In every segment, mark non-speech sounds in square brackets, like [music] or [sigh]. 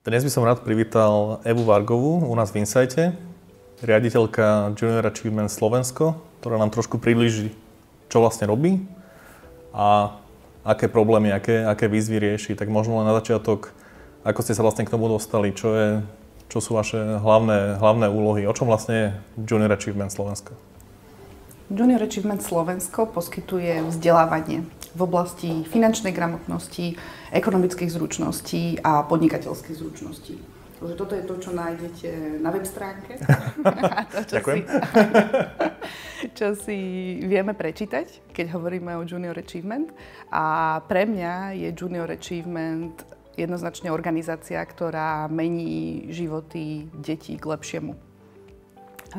Dnes by som rád privítal Evu Vargovú u nás v Insighte, riaditeľka Junior Achievement Slovensko, ktorá nám trošku približí, čo vlastne robí a aké problémy, aké, aké výzvy rieši. Tak možno len na začiatok, ako ste sa vlastne k tomu dostali, čo, je, čo sú vaše hlavné, hlavné úlohy, o čom vlastne je Junior Achievement Slovensko? Junior Achievement Slovensko poskytuje vzdelávanie v oblasti finančnej gramotnosti, ekonomických zručností a podnikateľských zručností. Takže toto je to, čo nájdete na web stránke. [laughs] to, čo Ďakujem. Si, [laughs] čo si vieme prečítať, keď hovoríme o Junior Achievement. A pre mňa je Junior Achievement jednoznačne organizácia, ktorá mení životy detí k lepšiemu.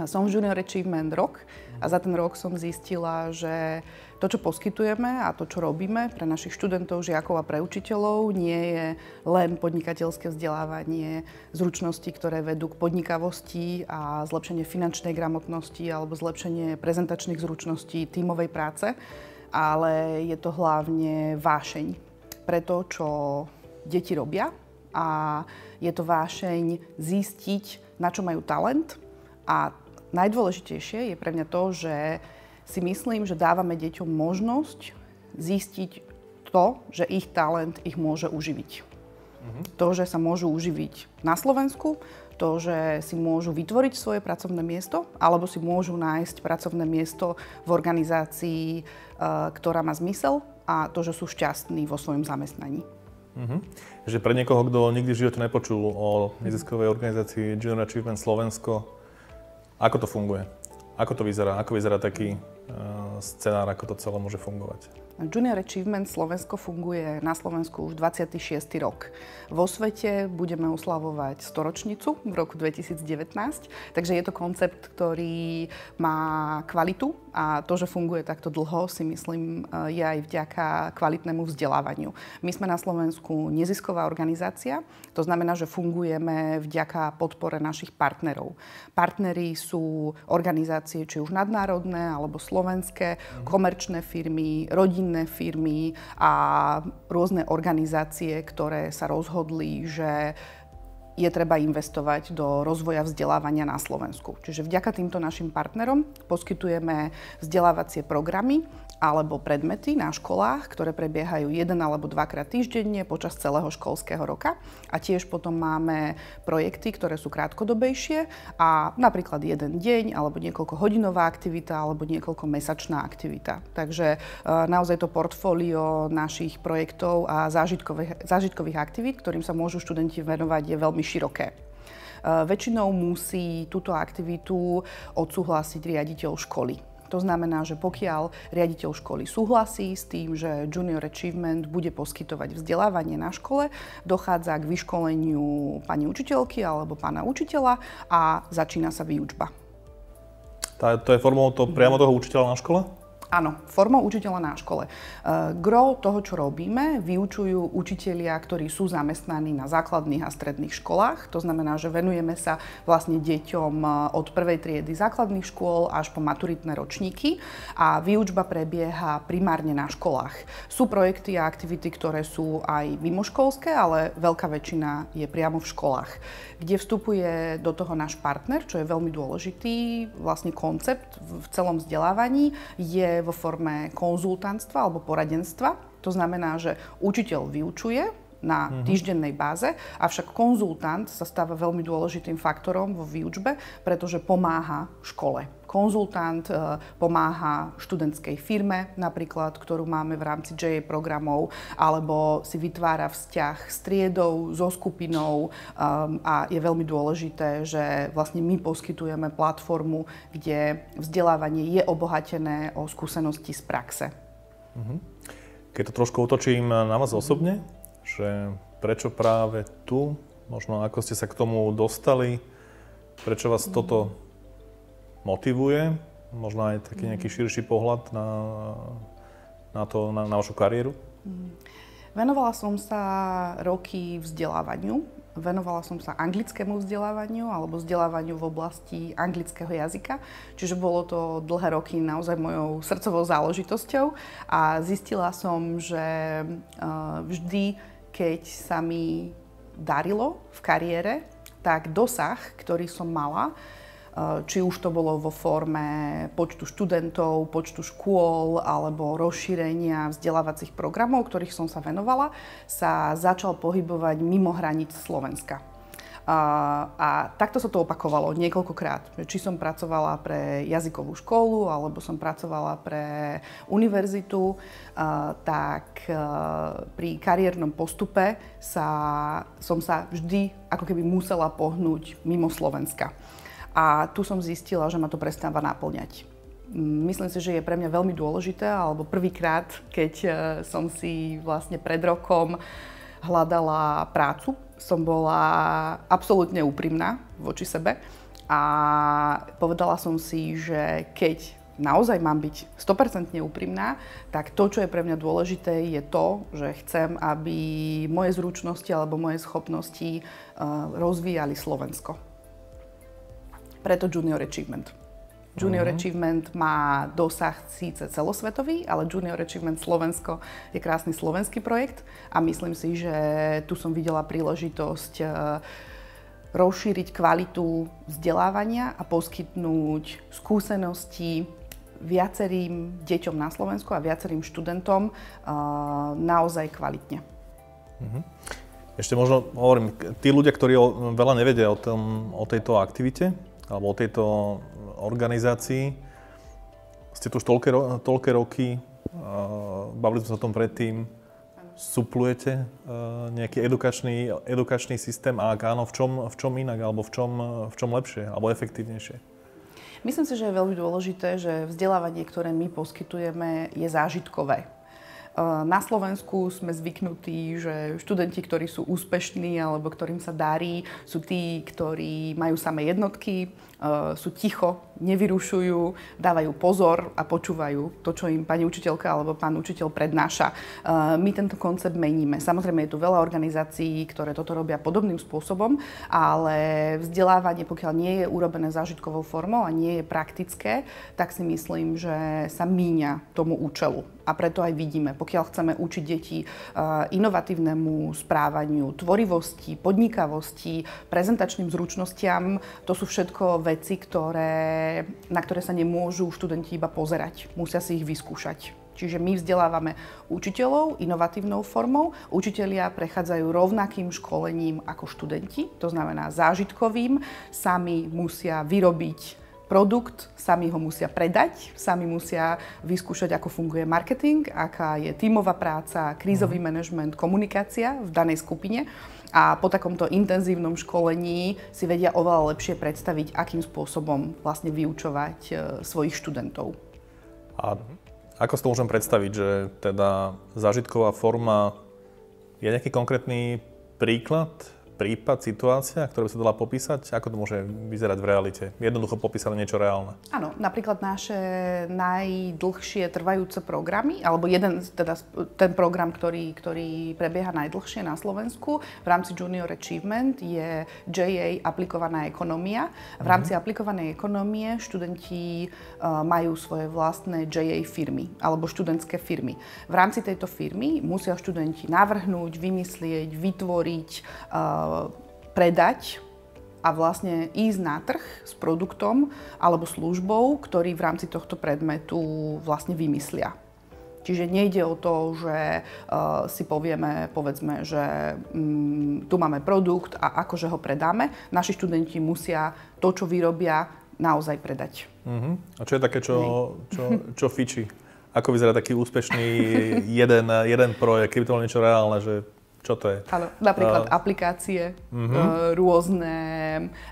Som v Junior Achievement rok a za ten rok som zistila, že to, čo poskytujeme a to, čo robíme pre našich študentov, žiakov a pre učiteľov, nie je len podnikateľské vzdelávanie, zručnosti, ktoré vedú k podnikavosti a zlepšenie finančnej gramotnosti alebo zlepšenie prezentačných zručností tímovej práce, ale je to hlavne vášeň pre to, čo deti robia. A je to vášeň zistiť, na čo majú talent. A najdôležitejšie je pre mňa to, že si myslím, že dávame deťom možnosť zistiť to, že ich talent ich môže uživiť. Mm-hmm. To, že sa môžu uživiť na Slovensku, to, že si môžu vytvoriť svoje pracovné miesto, alebo si môžu nájsť pracovné miesto v organizácii, uh, ktorá má zmysel a to, že sú šťastní vo svojom zamestnaní. Mm-hmm. Že pre niekoho, kto nikdy v živote nepočul o neziskovej organizácii Junior Achievement Slovensko, ako to funguje? Ako to vyzerá? Ako vyzerá taký scenár, ako to celé môže fungovať? Junior Achievement Slovensko funguje na Slovensku už 26. rok. Vo svete budeme oslavovať storočnicu v roku 2019, takže je to koncept, ktorý má kvalitu a to, že funguje takto dlho, si myslím, je aj vďaka kvalitnému vzdelávaniu. My sme na Slovensku nezisková organizácia, to znamená, že fungujeme vďaka podpore našich partnerov. Partneri sú organizácie či už nadnárodné alebo slovenské, komerčné firmy, rodinné rodinné firmy a rôzne organizácie, ktoré sa rozhodli, že je treba investovať do rozvoja vzdelávania na Slovensku. Čiže vďaka týmto našim partnerom poskytujeme vzdelávacie programy alebo predmety na školách, ktoré prebiehajú jeden alebo dvakrát týždenne počas celého školského roka. A tiež potom máme projekty, ktoré sú krátkodobejšie a napríklad jeden deň alebo niekoľko hodinová aktivita alebo niekoľko mesačná aktivita. Takže e, naozaj to portfólio našich projektov a zážitkových, zážitkových aktivít, ktorým sa môžu študenti venovať, je veľmi široké. E, väčšinou musí túto aktivitu odsúhlasiť riaditeľ školy. To znamená, že pokiaľ riaditeľ školy súhlasí s tým, že Junior Achievement bude poskytovať vzdelávanie na škole, dochádza k vyškoleniu pani učiteľky alebo pána učiteľa a začína sa výučba. To je formou to priamo toho učiteľa na škole? Áno, formou učiteľa na škole. Uh, gro toho, čo robíme, vyučujú učitelia, ktorí sú zamestnaní na základných a stredných školách. To znamená, že venujeme sa vlastne deťom e, od prvej triedy základných škôl až po maturitné ročníky a výučba prebieha primárne na školách. Sú projekty a aktivity, ktoré sú aj mimoškolské, ale veľká väčšina je priamo v školách, kde vstupuje do toho náš partner, čo je veľmi dôležitý vlastne koncept v celom vzdelávaní, je vo forme konzultantstva alebo poradenstva. To znamená, že učiteľ vyučuje na mhm. týždennej báze, avšak konzultant sa stáva veľmi dôležitým faktorom vo výučbe, pretože pomáha škole. Konzultant e, pomáha študentskej firme, napríklad, ktorú máme v rámci JA programov, alebo si vytvára vzťah s triedou, so skupinou um, a je veľmi dôležité, že vlastne my poskytujeme platformu, kde vzdelávanie je obohatené o skúsenosti z praxe. Mhm. Keď to trošku otočím na vás osobne, že prečo práve tu, možno ako ste sa k tomu dostali, prečo vás mm. toto motivuje, možno aj taký nejaký mhm. širší pohľad na, na, to, na, na vašu kariéru? Mm. Venovala som sa roky vzdelávaniu. Venovala som sa anglickému vzdelávaniu alebo vzdelávaniu v oblasti anglického jazyka. Čiže bolo to dlhé roky naozaj mojou srdcovou záležitosťou a zistila som, že vždy keď sa mi darilo v kariére, tak dosah, ktorý som mala, či už to bolo vo forme počtu študentov, počtu škôl alebo rozšírenia vzdelávacích programov, ktorých som sa venovala, sa začal pohybovať mimo hraníc Slovenska. A, a takto sa to opakovalo niekoľkokrát. Či som pracovala pre jazykovú školu, alebo som pracovala pre univerzitu, a, tak a, pri kariérnom postupe sa, som sa vždy ako keby musela pohnúť mimo Slovenska. A tu som zistila, že ma to prestáva naplňať. Myslím si, že je pre mňa veľmi dôležité, alebo prvýkrát, keď e, som si vlastne pred rokom hľadala prácu, som bola absolútne úprimná voči sebe a povedala som si, že keď naozaj mám byť 100% úprimná, tak to, čo je pre mňa dôležité, je to, že chcem, aby moje zručnosti alebo moje schopnosti e, rozvíjali Slovensko preto Junior Achievement. Junior uh-huh. Achievement má dosah síce celosvetový, ale Junior Achievement Slovensko je krásny slovenský projekt a myslím si, že tu som videla príležitosť e, rozšíriť kvalitu vzdelávania a poskytnúť skúsenosti viacerým deťom na Slovensku a viacerým študentom uh, naozaj kvalitne. Uh-huh. Ešte možno hovorím, tí ľudia, ktorí veľa nevedia o, tom, o tejto aktivite, alebo o tejto organizácii. Ste tu už toľké, toľké roky, bavili sme sa o tom predtým, suplujete nejaký edukačný, edukačný systém a ak áno, v čom, v čom inak, alebo v čom, v čom lepšie, alebo efektívnejšie? Myslím si, že je veľmi dôležité, že vzdelávanie, ktoré my poskytujeme, je zážitkové. Na Slovensku sme zvyknutí, že študenti, ktorí sú úspešní alebo ktorým sa darí, sú tí, ktorí majú samé jednotky, sú ticho, nevyrušujú, dávajú pozor a počúvajú to, čo im pani učiteľka alebo pán učiteľ prednáša. My tento koncept meníme. Samozrejme je tu veľa organizácií, ktoré toto robia podobným spôsobom, ale vzdelávanie, pokiaľ nie je urobené zážitkovou formou a nie je praktické, tak si myslím, že sa míňa tomu účelu. A preto aj vidíme, pokiaľ chceme učiť deti inovatívnemu správaniu, tvorivosti, podnikavosti, prezentačným zručnostiam, to sú všetko veci, ktoré na ktoré sa nemôžu študenti iba pozerať. Musia si ich vyskúšať. Čiže my vzdelávame učiteľov inovatívnou formou. Učitelia prechádzajú rovnakým školením ako študenti, to znamená zážitkovým. Sami musia vyrobiť produkt, sami ho musia predať, sami musia vyskúšať, ako funguje marketing, aká je tímová práca, krízový mm. manažment, komunikácia v danej skupine a po takomto intenzívnom školení si vedia oveľa lepšie predstaviť, akým spôsobom vlastne vyučovať e, svojich študentov. A ako si to môžem predstaviť, že teda zážitková forma je nejaký konkrétny príklad prípad, situácia, ktorá by sa dala popísať? Ako to môže vyzerať v realite? Jednoducho popísané niečo reálne. Áno, napríklad naše najdlhšie trvajúce programy, alebo jeden, teda ten program, ktorý, ktorý prebieha najdlhšie na Slovensku v rámci Junior Achievement je JA aplikovaná ekonomia. V rámci mm-hmm. aplikovanej ekonomie študenti uh, majú svoje vlastné JA firmy alebo študentské firmy. V rámci tejto firmy musia študenti navrhnúť, vymyslieť, vytvoriť uh, predať a vlastne ísť na trh s produktom alebo službou, ktorý v rámci tohto predmetu vlastne vymyslia. Čiže nejde o to, že uh, si povieme, povedzme, že um, tu máme produkt a akože ho predáme. Naši študenti musia to, čo vyrobia, naozaj predať. Uh-huh. A čo je také, čo, čo, čo fičí? Ako vyzerá taký úspešný jeden, jeden projekt, keby to bolo niečo reálne, že čo to je? Áno, napríklad uh, aplikácie, uh-huh. rôzne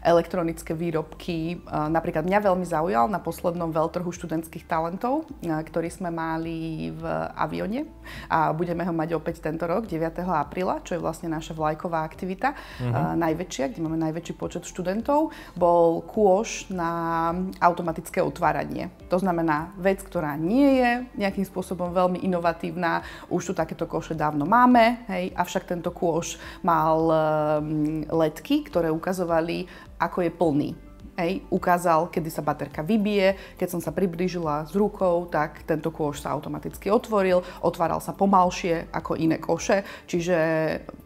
elektronické výrobky. Napríklad mňa veľmi zaujal na poslednom veľtrhu študentských talentov, ktorý sme mali v Avione a budeme ho mať opäť tento rok, 9. apríla, čo je vlastne naša vlajková aktivita, uh-huh. najväčšia, kde máme najväčší počet študentov, bol kôš na automatické otváranie. To znamená vec, ktorá nie je nejakým spôsobom veľmi inovatívna, už tu takéto koše dávno máme, hej, avšak však tento kôš mal ehm, letky, ktoré ukazovali, ako je plný. Hej, ukázal, kedy sa baterka vybije, keď som sa priblížila s rukou, tak tento kôš sa automaticky otvoril, otváral sa pomalšie ako iné koše, čiže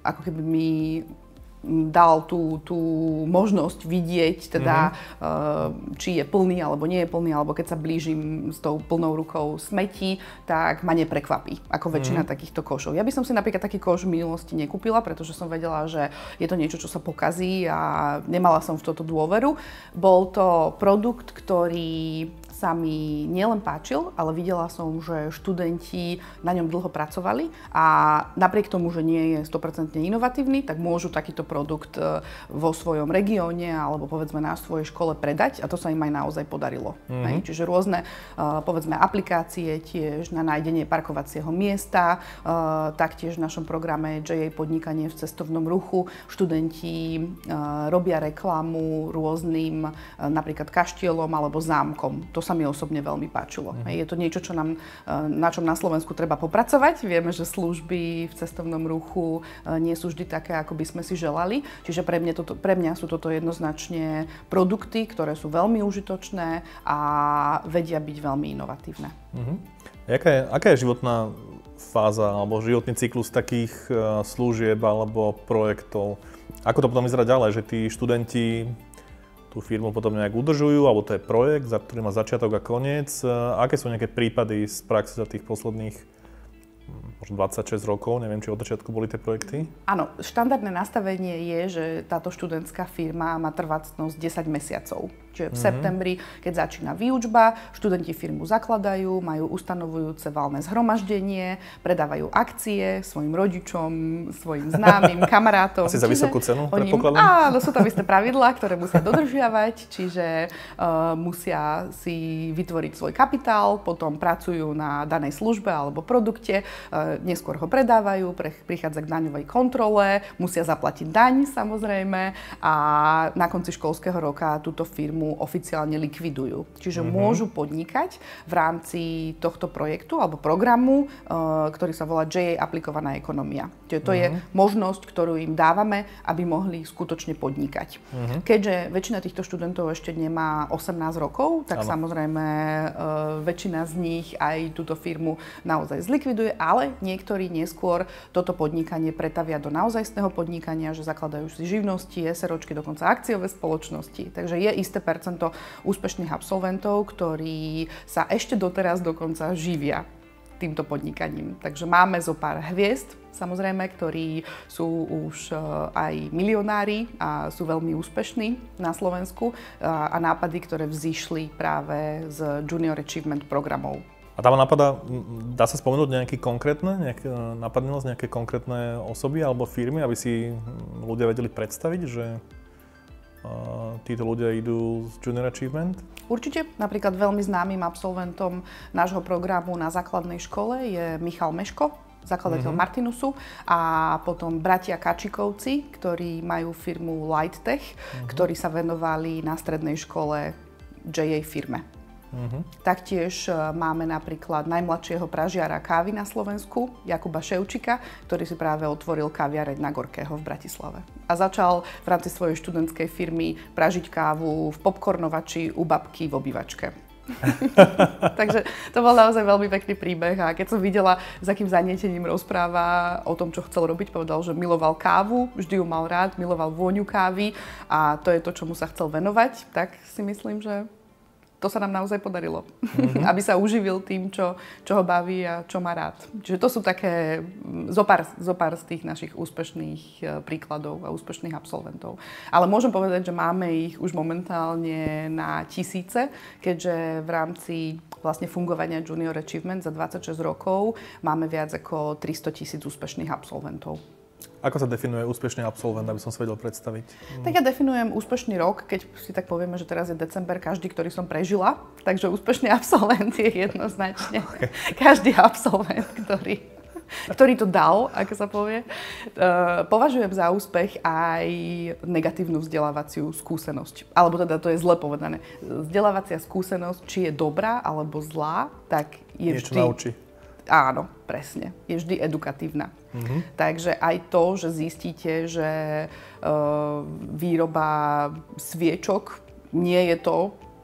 ako keby mi dal tú, tú možnosť vidieť, teda, mm-hmm. či je plný alebo nie je plný, alebo keď sa blížim s tou plnou rukou smeti, tak ma neprekvapí, ako väčšina mm-hmm. takýchto košov. Ja by som si napríklad taký koš v minulosti nekúpila, pretože som vedela, že je to niečo, čo sa pokazí a nemala som v toto dôveru. Bol to produkt, ktorý sa mi nielen páčil, ale videla som, že študenti na ňom dlho pracovali a napriek tomu, že nie je 100% inovatívny, tak môžu takýto produkt e, vo svojom regióne alebo povedzme na svojej škole predať a to sa im aj naozaj podarilo. Mm-hmm. Čiže rôzne e, povedzme aplikácie tiež na nájdenie parkovacieho miesta, e, taktiež v našom programe JA podnikanie v cestovnom ruchu študenti robia reklamu rôznym napríklad kaštielom alebo zámkom. To sa sa mi osobne veľmi páčilo. Uh-huh. Je to niečo, čo nám, e, na čom na Slovensku treba popracovať. Vieme, že služby v cestovnom ruchu e, nie sú vždy také, ako by sme si želali. Čiže pre mňa, toto, pre mňa sú toto jednoznačne produkty, ktoré sú veľmi užitočné a vedia byť veľmi inovatívne. Uh-huh. Jaká, je, aká je životná fáza alebo životný cyklus takých e, služieb alebo projektov? Ako to potom vyzerá ďalej, že tí študenti tú firmu potom nejak udržujú, alebo to je projekt, za ktorý má začiatok a koniec. Aké sú nejaké prípady z praxe za tých posledných možno 26 rokov, neviem, či od začiatku boli tie projekty? Áno, štandardné nastavenie je, že táto študentská firma má trvácnosť 10 mesiacov. Čiže v mm-hmm. septembri, keď začína výučba, študenti firmu zakladajú, majú ustanovujúce valné zhromaždenie, predávajú akcie svojim rodičom, svojim známym, [laughs] kamarátom. Asi za vysokú cenu, oni, Áno, sú tam isté pravidlá, ktoré musia dodržiavať, čiže uh, musia si vytvoriť svoj kapitál, potom pracujú na danej službe alebo produkte, uh, neskôr ho predávajú, pre, prichádza k daňovej kontrole, musia zaplatiť daň samozrejme a na konci školského roka túto firmu oficiálne likvidujú. Čiže mm-hmm. môžu podnikať v rámci tohto projektu alebo programu, uh, ktorý sa volá JA aplikovaná ekonomia. Čiže to mm-hmm. je mhm. možnosť, ktorú im dávame, aby mohli skutočne podnikať. Mm-hmm. Keďže väčšina týchto študentov ešte nemá 18 rokov, tak ano. samozrejme uh, väčšina z nich aj túto firmu naozaj zlikviduje, ale niektorí neskôr toto podnikanie pretavia do naozajstného podnikania, že zakladajú si živnosti, SROčky, dokonca akciové spoločnosti. Takže je isté percento úspešných absolventov, ktorí sa ešte doteraz dokonca živia týmto podnikaním. Takže máme zo pár hviezd, samozrejme, ktorí sú už e, aj milionári a sú veľmi úspešní na Slovensku a nápady, ktoré vzýšli práve z Junior Achievement programov a tam napadá, dá sa spomenúť nejaké konkrétne, nejaké, z nejaké konkrétne osoby alebo firmy, aby si ľudia vedeli predstaviť, že uh, títo ľudia idú z Junior Achievement? Určite. Napríklad veľmi známym absolventom nášho programu na základnej škole je Michal Meško, zakladateľ mm-hmm. Martinusu a potom bratia Kačikovci, ktorí majú firmu Lighttech, mm-hmm. ktorí sa venovali na strednej škole JA firme. Uh-huh. Taktiež e, máme napríklad najmladšieho pražiara kávy na Slovensku, Jakuba Ševčika, ktorý si práve otvoril kaviareň na Gorkého v Bratislave. A začal v rámci svojej študentskej firmy pražiť kávu v popcornovači u babky v obývačke. [laughs] Takže to bol naozaj veľmi pekný príbeh a keď som videla, s akým zanietením rozpráva o tom, čo chcel robiť, povedal, že miloval kávu, vždy ju mal rád, miloval vôňu kávy a to je to, čomu sa chcel venovať, tak si myslím, že to sa nám naozaj podarilo. Mm-hmm. [laughs] Aby sa uživil tým, čo, čo ho baví a čo má rád. Čiže to sú také mm, zopár, zopár z tých našich úspešných e, príkladov a úspešných absolventov. Ale môžem povedať, že máme ich už momentálne na tisíce, keďže v rámci vlastne fungovania Junior Achievement za 26 rokov máme viac ako 300 tisíc úspešných absolventov. Ako sa definuje úspešný absolvent, aby som si vedel predstaviť? Tak ja definujem úspešný rok, keď si tak povieme, že teraz je december, každý, ktorý som prežila. Takže úspešný absolvent je jednoznačne [laughs] okay. každý absolvent, ktorý ktorý to dal, ako sa povie. Uh, považujem za úspech aj negatívnu vzdelávaciu skúsenosť. Alebo teda to je zle povedané. Vzdelávacia skúsenosť, či je dobrá alebo zlá, tak je Niečo vždy... naučí. Áno, presne. Je vždy edukatívna. Mm-hmm. Takže aj to, že zistíte, že uh, výroba sviečok nie je to,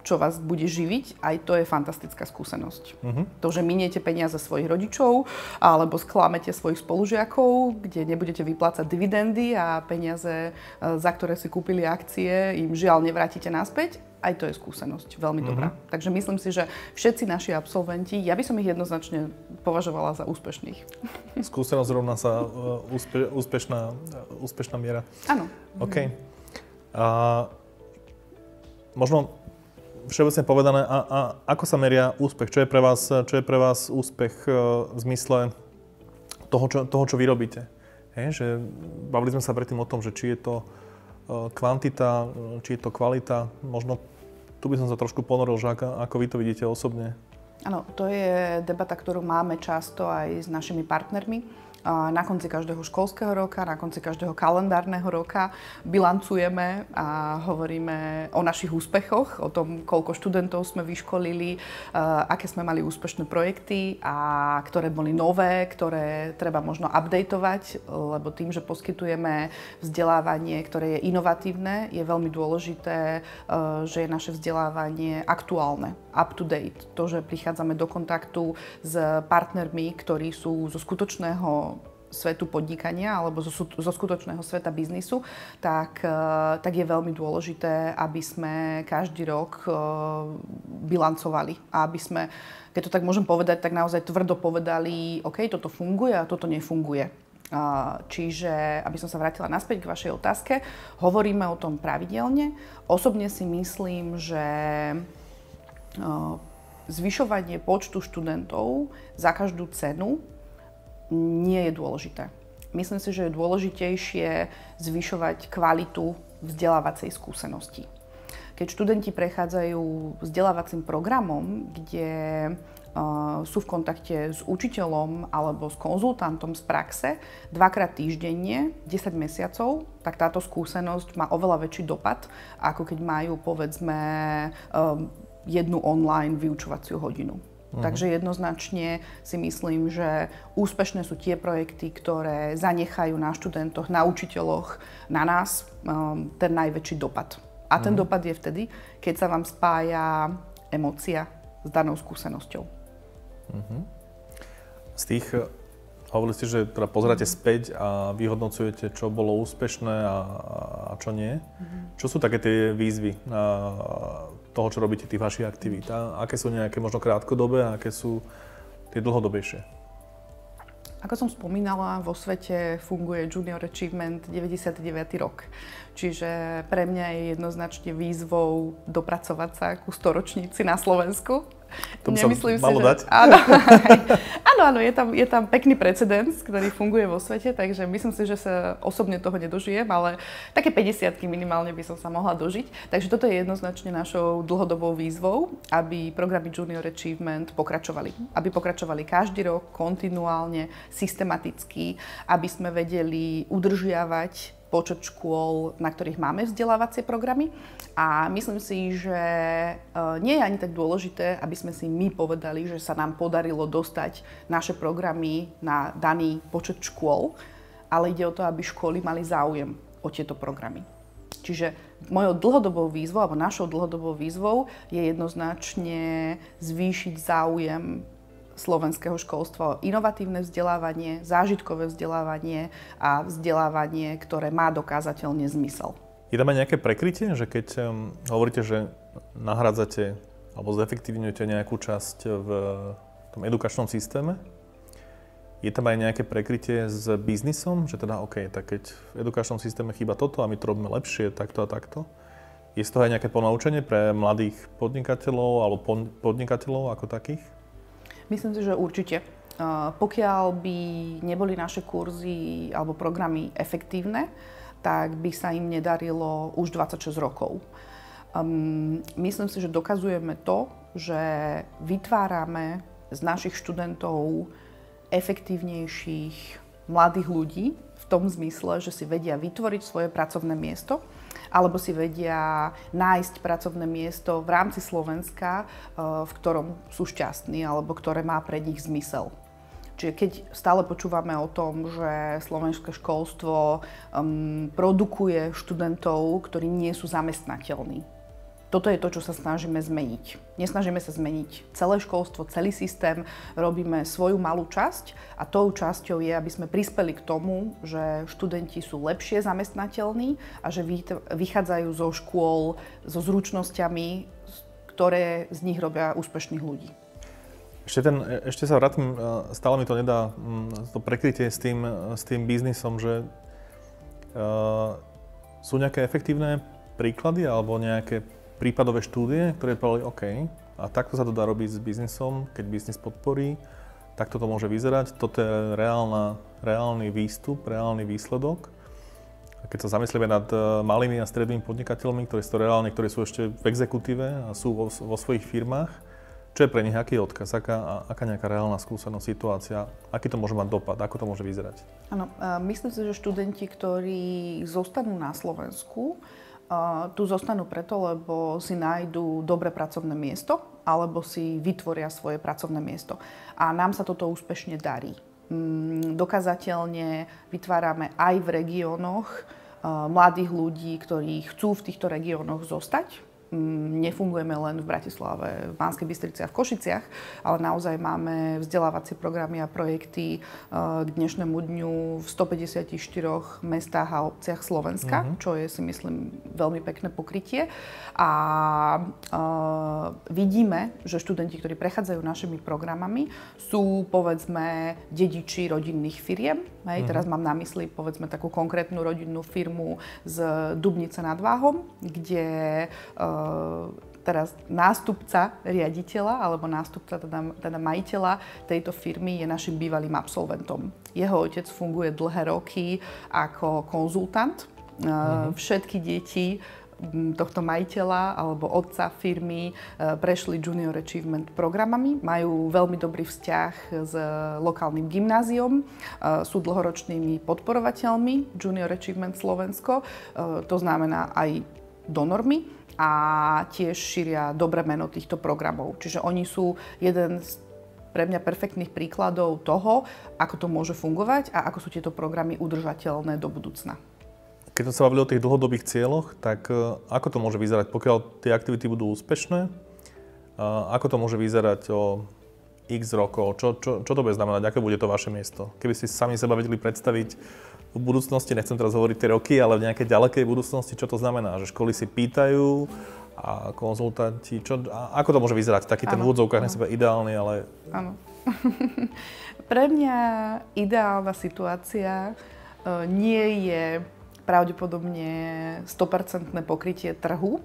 čo vás bude živiť, aj to je fantastická skúsenosť. Uh-huh. To, že miniete peniaze svojich rodičov alebo sklamete svojich spolužiakov, kde nebudete vyplácať dividendy a peniaze, e, za ktoré si kúpili akcie, im žiaľ nevrátite naspäť, aj to je skúsenosť veľmi dobrá. Takže myslím si, že všetci naši absolventi, ja by som ich jednoznačne považovala za úspešných. [laughs] Skúsenosť rovná sa uh, úspe, úspešná, uh, úspešná miera. Áno. OK. A možno všeobecne povedané, a, a ako sa meria úspech? Čo je pre vás, čo je pre vás úspech uh, v zmysle toho, čo, toho, čo vy robíte? Hej, že bavili sme sa predtým o tom, že či je to kvantita, či je to kvalita. Možno tu by som sa trošku ponoril, že ako vy to vidíte osobne. Áno, to je debata, ktorú máme často aj s našimi partnermi na konci každého školského roka, na konci každého kalendárneho roka bilancujeme a hovoríme o našich úspechoch, o tom, koľko študentov sme vyškolili, aké sme mali úspešné projekty a ktoré boli nové, ktoré treba možno updateovať, lebo tým, že poskytujeme vzdelávanie, ktoré je inovatívne, je veľmi dôležité, že je naše vzdelávanie aktuálne, up to date. To, že prichádzame do kontaktu s partnermi, ktorí sú zo skutočného svetu podnikania alebo zo, zo skutočného sveta biznisu, tak, e, tak je veľmi dôležité, aby sme každý rok e, bilancovali a aby sme, keď to tak môžem povedať, tak naozaj tvrdo povedali, OK, toto funguje a toto nefunguje. Čiže, aby som sa vrátila naspäť k vašej otázke, hovoríme o tom pravidelne. Osobne si myslím, že e, zvyšovanie počtu študentov za každú cenu nie je dôležité. Myslím si, že je dôležitejšie zvyšovať kvalitu vzdelávacej skúsenosti. Keď študenti prechádzajú vzdelávacím programom, kde uh, sú v kontakte s učiteľom alebo s konzultantom z praxe dvakrát týždenne, 10 mesiacov, tak táto skúsenosť má oveľa väčší dopad, ako keď majú povedzme um, jednu online vyučovaciu hodinu. Uh-huh. Takže jednoznačne si myslím, že úspešné sú tie projekty, ktoré zanechajú na študentoch, na učiteľoch, na nás um, ten najväčší dopad. A ten uh-huh. dopad je vtedy, keď sa vám spája emócia s danou skúsenosťou. Uh-huh. Z tých, hovorili ste, že teda pozeráte späť a vyhodnocujete, čo bolo úspešné a, a čo nie. Uh-huh. Čo sú také tie výzvy? A, toho, čo robíte, tých vašich aktivít? A aké sú nejaké možno krátkodobé a aké sú tie dlhodobejšie? Ako som spomínala, vo svete funguje Junior Achievement 99. rok. Čiže pre mňa je jednoznačne výzvou dopracovať sa ku storočníci na Slovensku. To Nemyslím sa malo si, dať? Že... Áno, [laughs] áno, áno je, tam, je tam pekný precedens, ktorý funguje vo svete, takže myslím si, že sa osobne toho nedožijem, ale také 50 minimálne by som sa mohla dožiť. Takže toto je jednoznačne našou dlhodobou výzvou, aby programy Junior Achievement pokračovali. Aby pokračovali každý rok, kontinuálne, systematicky, aby sme vedeli udržiavať počet škôl, na ktorých máme vzdelávacie programy. A myslím si, že e, nie je ani tak dôležité, aby sme si my povedali, že sa nám podarilo dostať naše programy na daný počet škôl, ale ide o to, aby školy mali záujem o tieto programy. Čiže mojou dlhodobou výzvou, alebo našou dlhodobou výzvou je jednoznačne zvýšiť záujem slovenského školstva inovatívne vzdelávanie, zážitkové vzdelávanie a vzdelávanie, ktoré má dokázateľne zmysel. Je tam aj nejaké prekrytie, že keď um, hovoríte, že nahradzate alebo zefektívňujete nejakú časť v tom edukačnom systéme, je tam aj nejaké prekrytie s biznisom, že teda OK, tak keď v edukačnom systéme chýba toto a my to robíme lepšie, takto a takto. Je z toho aj nejaké ponaučenie pre mladých podnikateľov alebo podnikateľov ako takých? Myslím si, že určite. Pokiaľ by neboli naše kurzy alebo programy efektívne, tak by sa im nedarilo už 26 rokov. Myslím si, že dokazujeme to, že vytvárame z našich študentov efektívnejších mladých ľudí v tom zmysle, že si vedia vytvoriť svoje pracovné miesto alebo si vedia nájsť pracovné miesto v rámci Slovenska, eh, v ktorom sú šťastní alebo ktoré má pre nich zmysel. Čiže keď stále počúvame o tom, že slovenské školstvo um, produkuje študentov, ktorí nie sú zamestnateľní, Toto je to, čo sa snažíme zmeniť. Nesnažíme sa zmeniť celé školstvo, celý systém, robíme svoju malú časť a tou časťou je, aby sme prispeli k tomu, že študenti sú lepšie zamestnateľní a že vychádzajú zo škôl so zručnosťami, ktoré z nich robia úspešných ľudí. Ešte, ten, ešte sa vrátim, e, stále mi to nedá, mm, to prekrytie s tým, s tým biznisom, že uh, sú nejaké efektívne príklady alebo nejaké prípadové štúdie, ktoré povedali OK, a takto sa to dá robiť s biznisom, keď biznis podporí, takto to môže vyzerať, toto je reálna, reálny výstup, reálny výsledok. A keď sa zamyslíme nad e, malými a strednými podnikateľmi, ktorí sú reálne, ktorí sú ešte v exekutíve a sú vo, vo svojich firmách, čo je pre nich, aký je odkaz, aká, aká nejaká reálna skúsenosť, situácia, aký to môže mať dopad, ako to môže vyzerať? Áno, myslím si, že študenti, ktorí zostanú na Slovensku, tu zostanú preto, lebo si nájdú dobre pracovné miesto alebo si vytvoria svoje pracovné miesto. A nám sa toto úspešne darí. Mm, dokazateľne vytvárame aj v regiónoch mladých ľudí, ktorí chcú v týchto regiónoch zostať, nefungujeme len v Bratislave, v Banskej Bystrici a v Košiciach, ale naozaj máme vzdelávacie programy a projekty eh, k dnešnému dňu v 154 mestách a obciach Slovenska, mm-hmm. čo je si myslím veľmi pekné pokrytie. A uh, vidíme, že študenti, ktorí prechádzajú našimi programami, sú povedzme dediči rodinných firiem. Hej, mm-hmm. Teraz mám na mysli povedzme takú konkrétnu rodinnú firmu z Dubnice nad Váhom, kde uh, teraz nástupca riaditeľa alebo nástupca teda, teda majiteľa tejto firmy je našim bývalým absolventom. Jeho otec funguje dlhé roky ako konzultant. Mm-hmm. Všetky deti tohto majiteľa alebo otca firmy e, prešli Junior Achievement programami, majú veľmi dobrý vzťah s lokálnym gymnáziom, sú dlhoročnými podporovateľmi Junior Achievement Slovensko, to znamená aj donormi a tiež šíria dobré meno týchto programov. Čiže oni sú jeden z pre mňa perfektných príkladov toho, ako to môže fungovať a ako sú tieto programy udržateľné do budúcna. Keď sme sa bavili o tých dlhodobých cieľoch, tak e, ako to môže vyzerať, pokiaľ tie aktivity budú úspešné? Ako to môže vyzerať o x rokov? Čo, čo, čo to bude znamenať? Aké bude to vaše miesto? Keby ste sami seba vedeli predstaviť v budúcnosti, nechcem teraz hovoriť tie roky, ale v nejakej ďalekej budúcnosti, čo to znamená? Že školy si pýtajú a konzultanti, čo, a ako to môže vyzerať? Taký ten v úvodzovkách na sebe ideálny, ale... Áno. [laughs] Pre mňa ideálna situácia uh, nie je pravdepodobne 100% pokrytie trhu,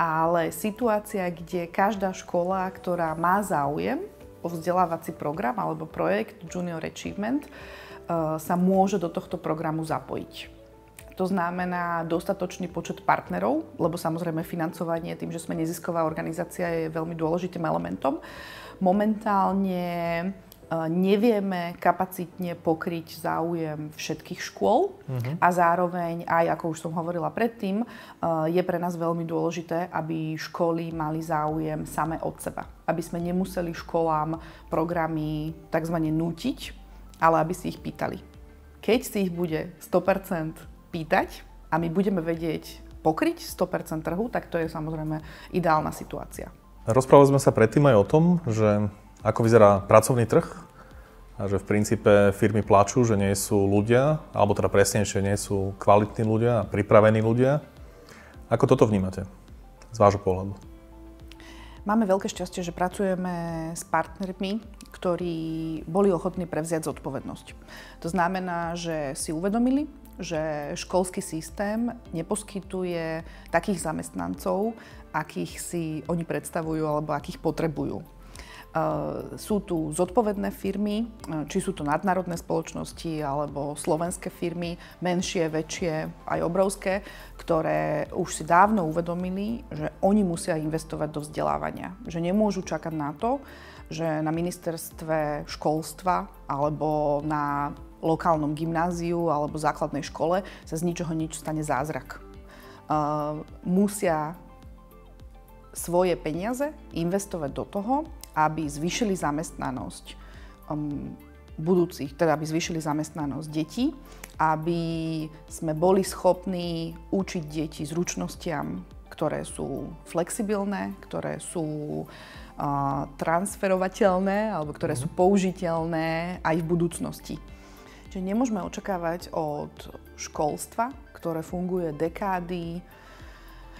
ale situácia, kde každá škola, ktorá má záujem o vzdelávací program alebo projekt Junior Achievement, Eh, sa môže do tohto programu zapojiť. To znamená dostatočný počet partnerov, lebo samozrejme financovanie tým, že sme nezisková organizácia, je veľmi dôležitým elementom. Momentálne nevieme kapacitne pokryť záujem všetkých škôl uh-huh. a zároveň aj, ako už som hovorila predtým, eh, je pre nás veľmi dôležité, aby školy mali záujem same od seba. Aby sme nemuseli školám programy tzv. nútiť, ale aby si ich pýtali. Keď si ich bude 100% pýtať a my budeme vedieť pokryť 100% trhu, tak to je samozrejme ideálna situácia. Rozprávali sme sa predtým aj o tom, že ako vyzerá pracovný trh a že v princípe firmy plačú, že nie sú ľudia, alebo teda presnejšie nie sú kvalitní ľudia a pripravení ľudia. Ako toto vnímate z vášho pohľadu? Máme veľké šťastie, že pracujeme s partnermi, ktorí boli ochotní prevziať zodpovednosť. To znamená, že si uvedomili, že školský systém neposkytuje takých zamestnancov, akých si oni predstavujú alebo akých potrebujú. Uh, sú tu zodpovedné firmy, uh, či sú to nadnárodné spoločnosti alebo slovenské firmy, menšie, väčšie, aj obrovské, ktoré už si dávno uvedomili, že oni musia investovať do vzdelávania. Že nemôžu čakať na to, že na ministerstve školstva alebo na lokálnom gymnáziu alebo základnej škole sa z ničoho nič stane zázrak. Uh, musia svoje peniaze investovať do toho, aby zvýšili zamestnanosť um, budúcich, teda aby zvýšili zamestnanosť detí, aby sme boli schopní učiť deti zručnostiam, ktoré sú flexibilné, ktoré sú transferovateľné alebo ktoré sú mhm. použiteľné aj v budúcnosti. Čiže nemôžeme očakávať od školstva, ktoré funguje dekády,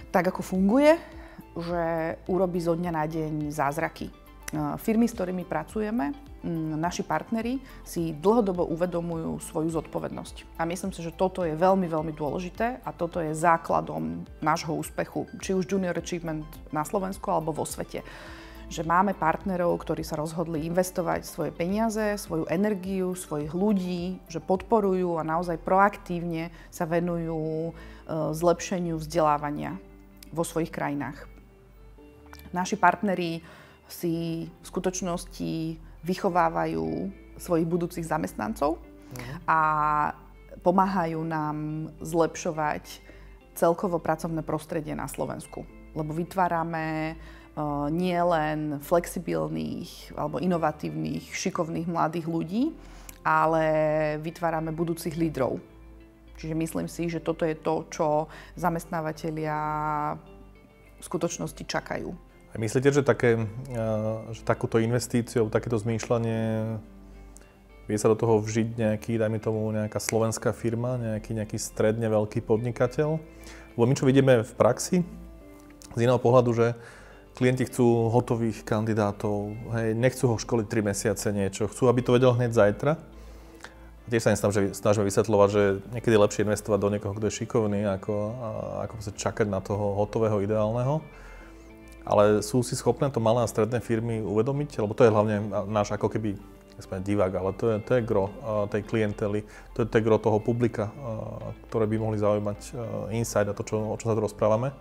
tak ako funguje, že urobí zo dňa na deň zázraky. Firmy, s ktorými pracujeme, naši partneri si dlhodobo uvedomujú svoju zodpovednosť. A myslím si, že toto je veľmi, veľmi dôležité a toto je základom nášho úspechu, či už Junior Achievement na Slovensku alebo vo svete že máme partnerov, ktorí sa rozhodli investovať svoje peniaze, svoju energiu, svojich ľudí, že podporujú a naozaj proaktívne sa venujú e, zlepšeniu vzdelávania vo svojich krajinách. Naši partneri si v skutočnosti vychovávajú svojich budúcich zamestnancov mhm. a pomáhajú nám zlepšovať celkovo pracovné prostredie na Slovensku. Lebo vytvárame nie len flexibilných alebo inovatívnych, šikovných mladých ľudí, ale vytvárame budúcich lídrov. Čiže myslím si, že toto je to, čo zamestnávateľia v skutočnosti čakajú. Myslíte, že, také, že takúto investíciu, takéto zmýšľanie vie sa do toho vžiť nejaký, dajme tomu, nejaká slovenská firma, nejaký, nejaký stredne veľký podnikateľ? Lebo my čo vidíme v praxi, z iného pohľadu, že Klienti chcú hotových kandidátov, hej, nechcú ho školiť 3 mesiace niečo, chcú, aby to vedel hneď zajtra. A tiež sa nesnažíme, snažíme vysvetľovať, že niekedy je lepšie investovať do niekoho, kto je šikovný, ako, ako čakať na toho hotového, ideálneho. Ale sú si schopné to malé a stredné firmy uvedomiť, lebo to je hlavne náš ako keby divák, ale to je, to je gro tej klientely, to je, to je gro toho publika, ktoré by mohli zaujímať insight a to, čo, o čom sa tu rozprávame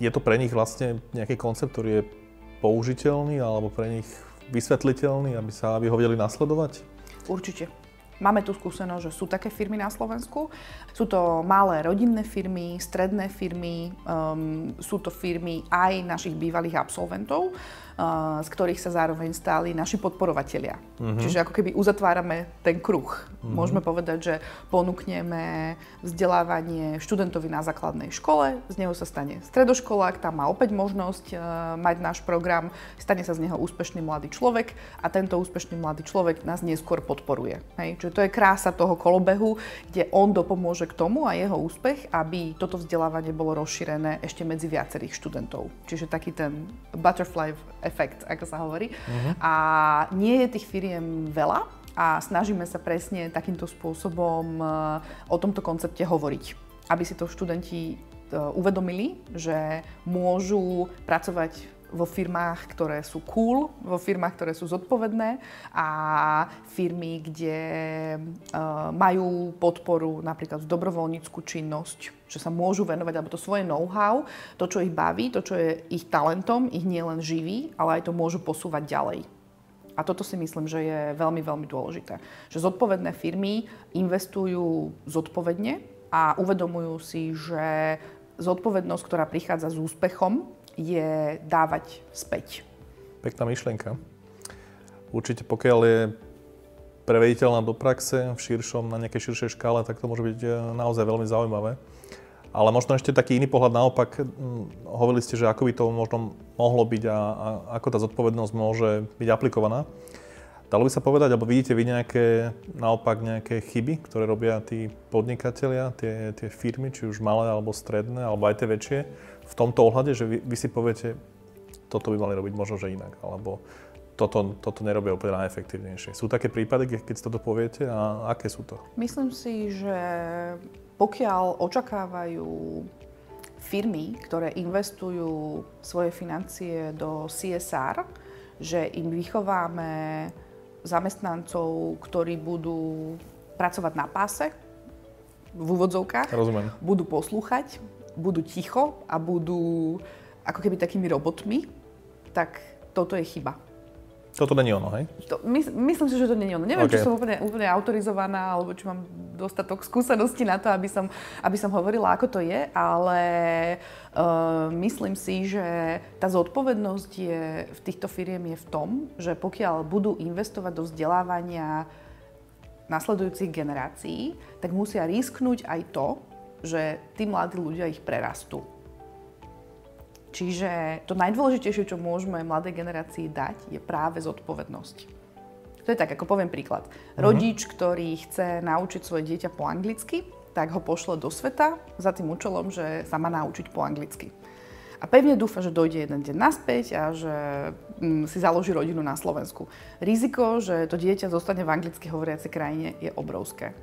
je to pre nich vlastne nejaký koncept, ktorý je použiteľný alebo pre nich vysvetliteľný, aby sa aby ho vedeli nasledovať? Určite. Máme tu skúsenosť, že sú také firmy na Slovensku. Sú to malé rodinné firmy, stredné firmy, um, sú to firmy aj našich bývalých absolventov, z ktorých sa zároveň stáli naši podporovatelia. Uh-huh. Čiže ako keby uzatvárame ten kruh. Uh-huh. Môžeme povedať, že ponúkneme vzdelávanie študentovi na základnej škole, z neho sa stane stredoškolák, tam má opäť možnosť uh, mať náš program, stane sa z neho úspešný mladý človek a tento úspešný mladý človek nás neskôr podporuje. Hej? Čiže to je krása toho kolobehu, kde on dopomôže k tomu a jeho úspech, aby toto vzdelávanie bolo rozšírené ešte medzi viacerých študentov. Čiže taký ten butterfly efekt, ako sa hovorí. Uh-huh. A nie je tých firiem veľa a snažíme sa presne takýmto spôsobom eh, o tomto koncepte hovoriť, aby si to študenti eh, uvedomili, že môžu pracovať vo firmách, ktoré sú cool, vo firmách, ktoré sú zodpovedné a firmy, kde uh, majú podporu napríklad v dobrovoľníckú činnosť, že sa môžu venovať, alebo to svoje know-how, to, čo ich baví, to, čo je ich talentom, ich nielen živí, ale aj to môžu posúvať ďalej. A toto si myslím, že je veľmi, veľmi dôležité. Že zodpovedné firmy investujú zodpovedne a uvedomujú si, že zodpovednosť, ktorá prichádza s úspechom, je dávať späť. Pekná myšlienka. Určite pokiaľ je prevediteľná do praxe v širšom, na nejakej širšej škále, tak to môže byť e, naozaj veľmi zaujímavé. Ale možno ešte taký iný pohľad naopak. Hovorili ste, že ako by to možno mohlo byť a, a ako tá zodpovednosť môže byť aplikovaná. Dalo by sa povedať, alebo vidíte vy nejaké, naopak nejaké chyby, ktoré robia tí podnikatelia, tie, tie firmy, či už malé alebo stredné, alebo aj tie väčšie, v tomto ohľade, že vy, vy si poviete, toto by mali robiť možno, že inak, alebo toto, toto nerobia úplne najefektívnejšie. Sú také prípady, keď si toto poviete a aké sú to? Myslím si, že pokiaľ očakávajú firmy, ktoré investujú svoje financie do CSR, že im vychováme zamestnancov, ktorí budú pracovať na páse, v úvodzovkách, Rozumiem. budú poslúchať, budú ticho a budú ako keby takými robotmi, tak toto je chyba. Toto není ono, hej? To, my, myslím si, že to není ono. Neviem, okay. či som úplne, úplne autorizovaná, alebo či mám dostatok skúseností na to, aby som, aby som hovorila, ako to je, ale uh, myslím si, že tá zodpovednosť je, v týchto firiem je v tom, že pokiaľ budú investovať do vzdelávania nasledujúcich generácií, tak musia risknúť aj to, že tí mladí ľudia ich prerastú. Čiže to najdôležitejšie, čo môžeme mladej generácii dať, je práve zodpovednosť. To je tak, ako poviem príklad. Mhm. Rodič, ktorý chce naučiť svoje dieťa po anglicky, tak ho pošle do sveta za tým účelom, že sa má naučiť po anglicky. A pevne dúfa, že dojde jeden deň naspäť a že mm, si založí rodinu na Slovensku. Riziko, že to dieťa zostane v anglicky hovoriacej krajine, je obrovské.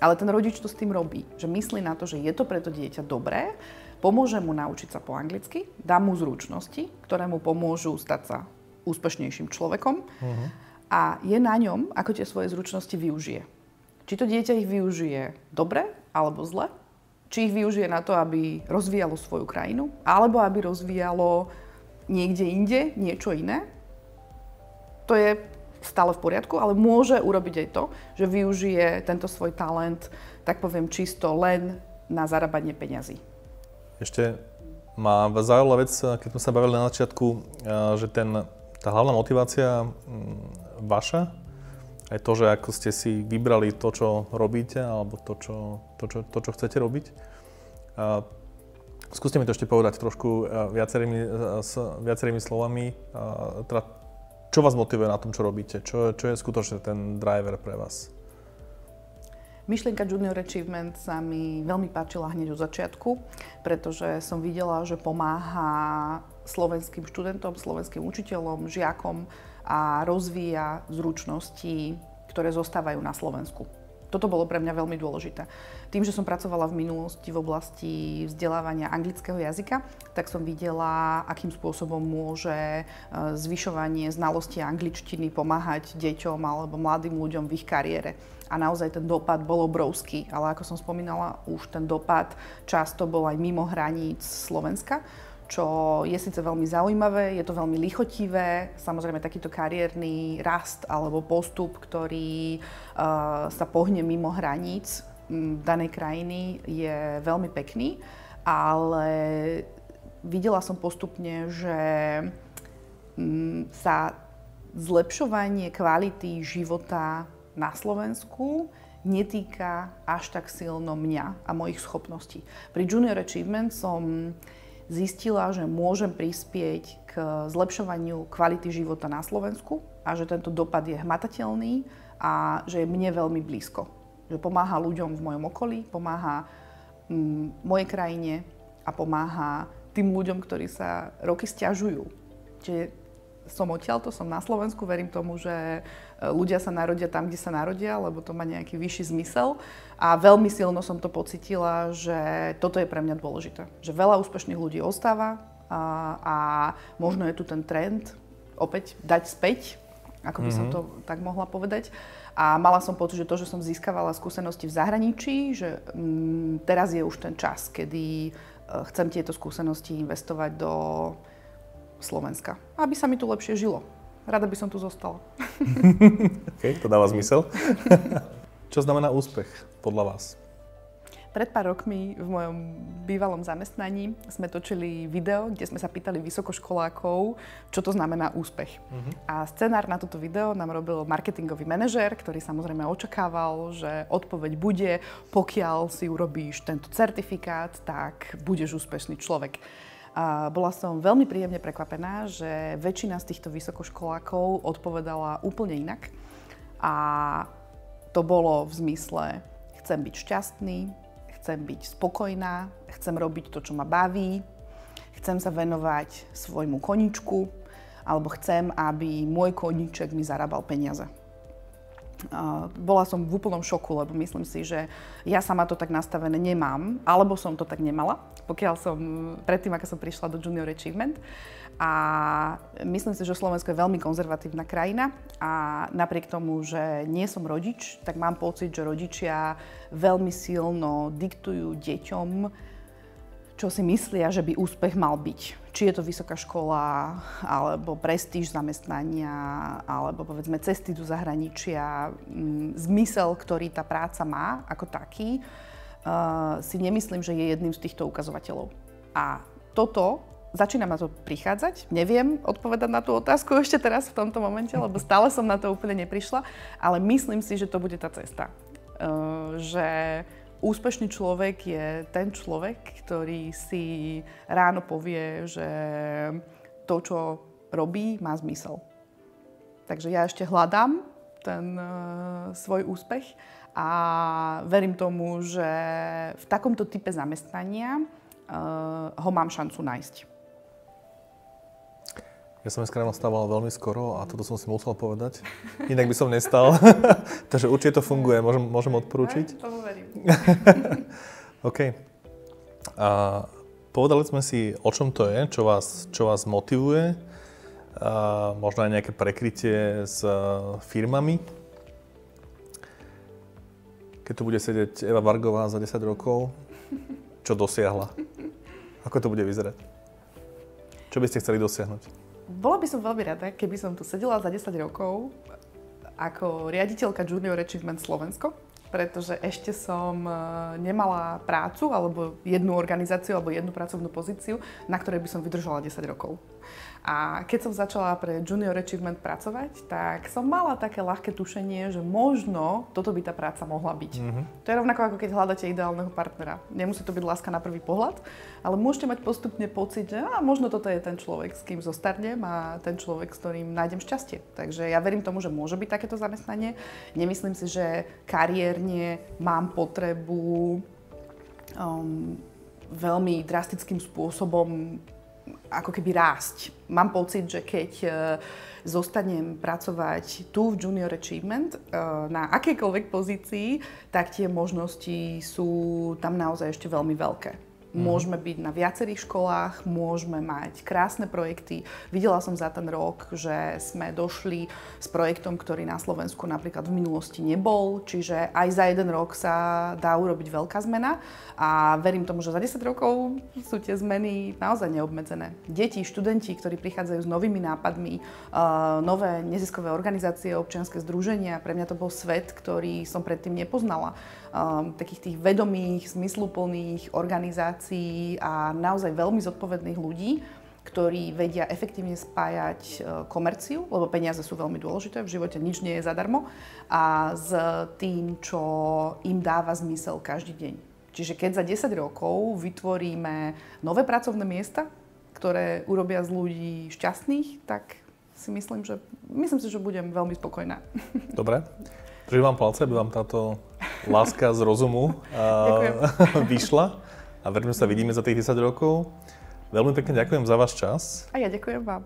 Ale ten rodič to s tým robí, že myslí na to, že je to pre to dieťa dobré, pomôže mu naučiť sa po anglicky, dá mu zručnosti, ktoré mu pomôžu stať sa úspešnejším človekom uh-huh. a je na ňom, ako tie svoje zručnosti využije. Či to dieťa ich využije dobre alebo zle, či ich využije na to, aby rozvíjalo svoju krajinu, alebo aby rozvíjalo niekde inde niečo iné. To je stále v poriadku, ale môže urobiť aj to, že využije tento svoj talent, tak poviem čisto len na zarábanie peňazí. Ešte ma zaujala vec, keď sme sa bavili na začiatku, že ten, tá hlavná motivácia mm, vaša aj to, že ako ste si vybrali to, čo robíte, alebo to, čo, to, čo, to, čo chcete robiť. Skúste mi to ešte povedať trošku viacerými, s viacerými slovami. Teda, čo vás motivuje na tom, čo robíte? Čo, čo je skutočne ten driver pre vás? Myšlienka Junior Achievement sa mi veľmi páčila hneď od začiatku, pretože som videla, že pomáha slovenským študentom, slovenským učiteľom, žiakom a rozvíja zručnosti, ktoré zostávajú na Slovensku. Toto bolo pre mňa veľmi dôležité. Tým, že som pracovala v minulosti v oblasti vzdelávania anglického jazyka, tak som videla, akým spôsobom môže e, zvyšovanie znalosti angličtiny pomáhať deťom alebo mladým ľuďom v ich kariére. A naozaj ten dopad bol obrovský, ale ako som spomínala, už ten dopad často bol aj mimo hraníc Slovenska čo je síce veľmi zaujímavé, je to veľmi lichotivé, samozrejme takýto kariérny rast alebo postup, ktorý uh, sa pohne mimo hraníc um, danej krajiny, je veľmi pekný, ale videla som postupne, že um, sa zlepšovanie kvality života na Slovensku netýka až tak silno mňa a mojich schopností. Pri Junior Achievement som zistila, že môžem prispieť k zlepšovaniu kvality života na Slovensku a že tento dopad je hmatateľný a že je mne veľmi blízko. Že pomáha ľuďom v mojom okolí, pomáha mm, mojej krajine a pomáha tým ľuďom, ktorí sa roky stiažujú. Čiže som odtiaľto, som na Slovensku, verím tomu, že e, ľudia sa narodia tam, kde sa narodia, lebo to má nejaký vyšší zmysel. A veľmi silno som to pocitila, že toto je pre mňa dôležité. Že veľa úspešných ľudí ostáva a, a možno je tu ten trend opäť dať späť, ako by mm-hmm. som mhm. to tak mohla povedať. A mala som pocit, že to, že som získavala skúsenosti v zahraničí, že mm, teraz je už ten čas, kedy e, chcem tieto skúsenosti investovať do Slovenska. Aby sa mi tu lepšie žilo. Rada by som tu zostala. [laughs] OK, to dáva zmysel. [laughs] Čo znamená úspech podľa vás? Pred pár rokmi v mojom bývalom zamestnaní sme točili video, kde sme sa pýtali vysokoškolákov, čo to znamená úspech. Uh-huh. A scenár na toto video nám robil marketingový manažér, ktorý samozrejme očakával, že odpoveď bude, pokiaľ si urobíš tento certifikát, tak budeš úspešný človek. A bola som veľmi príjemne prekvapená, že väčšina z týchto vysokoškolákov odpovedala úplne inak. A to bolo v zmysle, chcem byť šťastný, chcem byť spokojná, chcem robiť to, čo ma baví, chcem sa venovať svojmu koničku, alebo chcem, aby môj koníček mi zarábal peniaze bola som v úplnom šoku, lebo myslím si, že ja sama to tak nastavené nemám, alebo som to tak nemala, pokiaľ som, predtým, ako som prišla do Junior Achievement. A myslím si, že Slovensko je veľmi konzervatívna krajina a napriek tomu, že nie som rodič, tak mám pocit, že rodičia veľmi silno diktujú deťom, čo si myslia, že by úspech mal byť. Či je to vysoká škola, alebo prestíž zamestnania, alebo povedzme cesty do zahraničia, mm, zmysel, ktorý tá práca má ako taký, uh, si nemyslím, že je jedným z týchto ukazovateľov. A toto začínam na to prichádzať. Neviem odpovedať na tú otázku [laughs] ešte teraz v tomto momente, lebo stále som na to úplne neprišla, ale myslím si, že to bude tá cesta. Uh, že úspešný človek je ten človek, ktorý si ráno povie, že to, čo robí, má zmysel. Takže ja ešte hľadám ten uh, svoj úspech a verím tomu, že v takomto type zamestnania uh, ho mám šancu nájsť. Ja som dneska ráno stával veľmi skoro a toto som si musel povedať. Inak by som nestal. [laughs] Takže určite to funguje, môžem, môžem odporúčiť. Tomu verím. [laughs] OK. A povedali sme si, o čom to je, čo vás, čo vás motivuje. A možno aj nejaké prekrytie s firmami. Keď tu bude sedieť Eva Vargová za 10 rokov, čo dosiahla? Ako to bude vyzerať? Čo by ste chceli dosiahnuť? Bola by som veľmi rada, keby som tu sedela za 10 rokov ako riaditeľka Junior Achievement Slovensko, pretože ešte som e, nemala prácu alebo jednu organizáciu alebo jednu pracovnú pozíciu, na ktorej by som vydržala 10 rokov. A keď som začala pre Junior Achievement pracovať, tak som mala také ľahké tušenie, že možno toto by tá práca mohla byť. Mm-hmm. To je rovnako ako keď hľadáte ideálneho partnera. Nemusí to byť láska na prvý pohľad, ale môžete mať postupne pocit, že á, možno toto je ten človek, s kým zostarnem a ten človek, s ktorým nájdem šťastie. Takže ja verím tomu, že môže byť takéto zamestnanie. Nemyslím si, že kariérne mám potrebu um, veľmi drastickým spôsobom ako keby rásť. Mám pocit, že keď e, zostanem pracovať tu v Junior Achievement e, na akejkoľvek pozícii, tak tie možnosti sú tam naozaj ešte veľmi veľké. Mm. Môžeme byť na viacerých školách, môžeme mať krásne projekty. Videla som za ten rok, že sme došli s projektom, ktorý na Slovensku napríklad v minulosti nebol, čiže aj za jeden rok sa dá urobiť veľká zmena a verím tomu, že za 10 rokov sú tie zmeny naozaj neobmedzené. Deti, študenti, ktorí prichádzajú s novými nápadmi, uh, nové neziskové organizácie, občianske združenia, pre mňa to bol svet, ktorý som predtým nepoznala. Um, takých tých vedomých, zmysluplných organizácií, a naozaj veľmi zodpovedných ľudí, ktorí vedia efektívne spájať e, komerciu, lebo peniaze sú veľmi dôležité, v živote nič nie je zadarmo, a s tým, čo im dáva zmysel každý deň. Čiže keď za 10 rokov vytvoríme nové pracovné miesta, ktoré urobia z ľudí šťastných, tak si myslím, že, myslím si, že budem veľmi spokojná. Dobre. Držím vám palce, aby vám táto láska z rozumu a [laughs] vyšla. A verím, že sa vidíme za tých 10 rokov. Veľmi pekne ďakujem za váš čas. A ja ďakujem vám.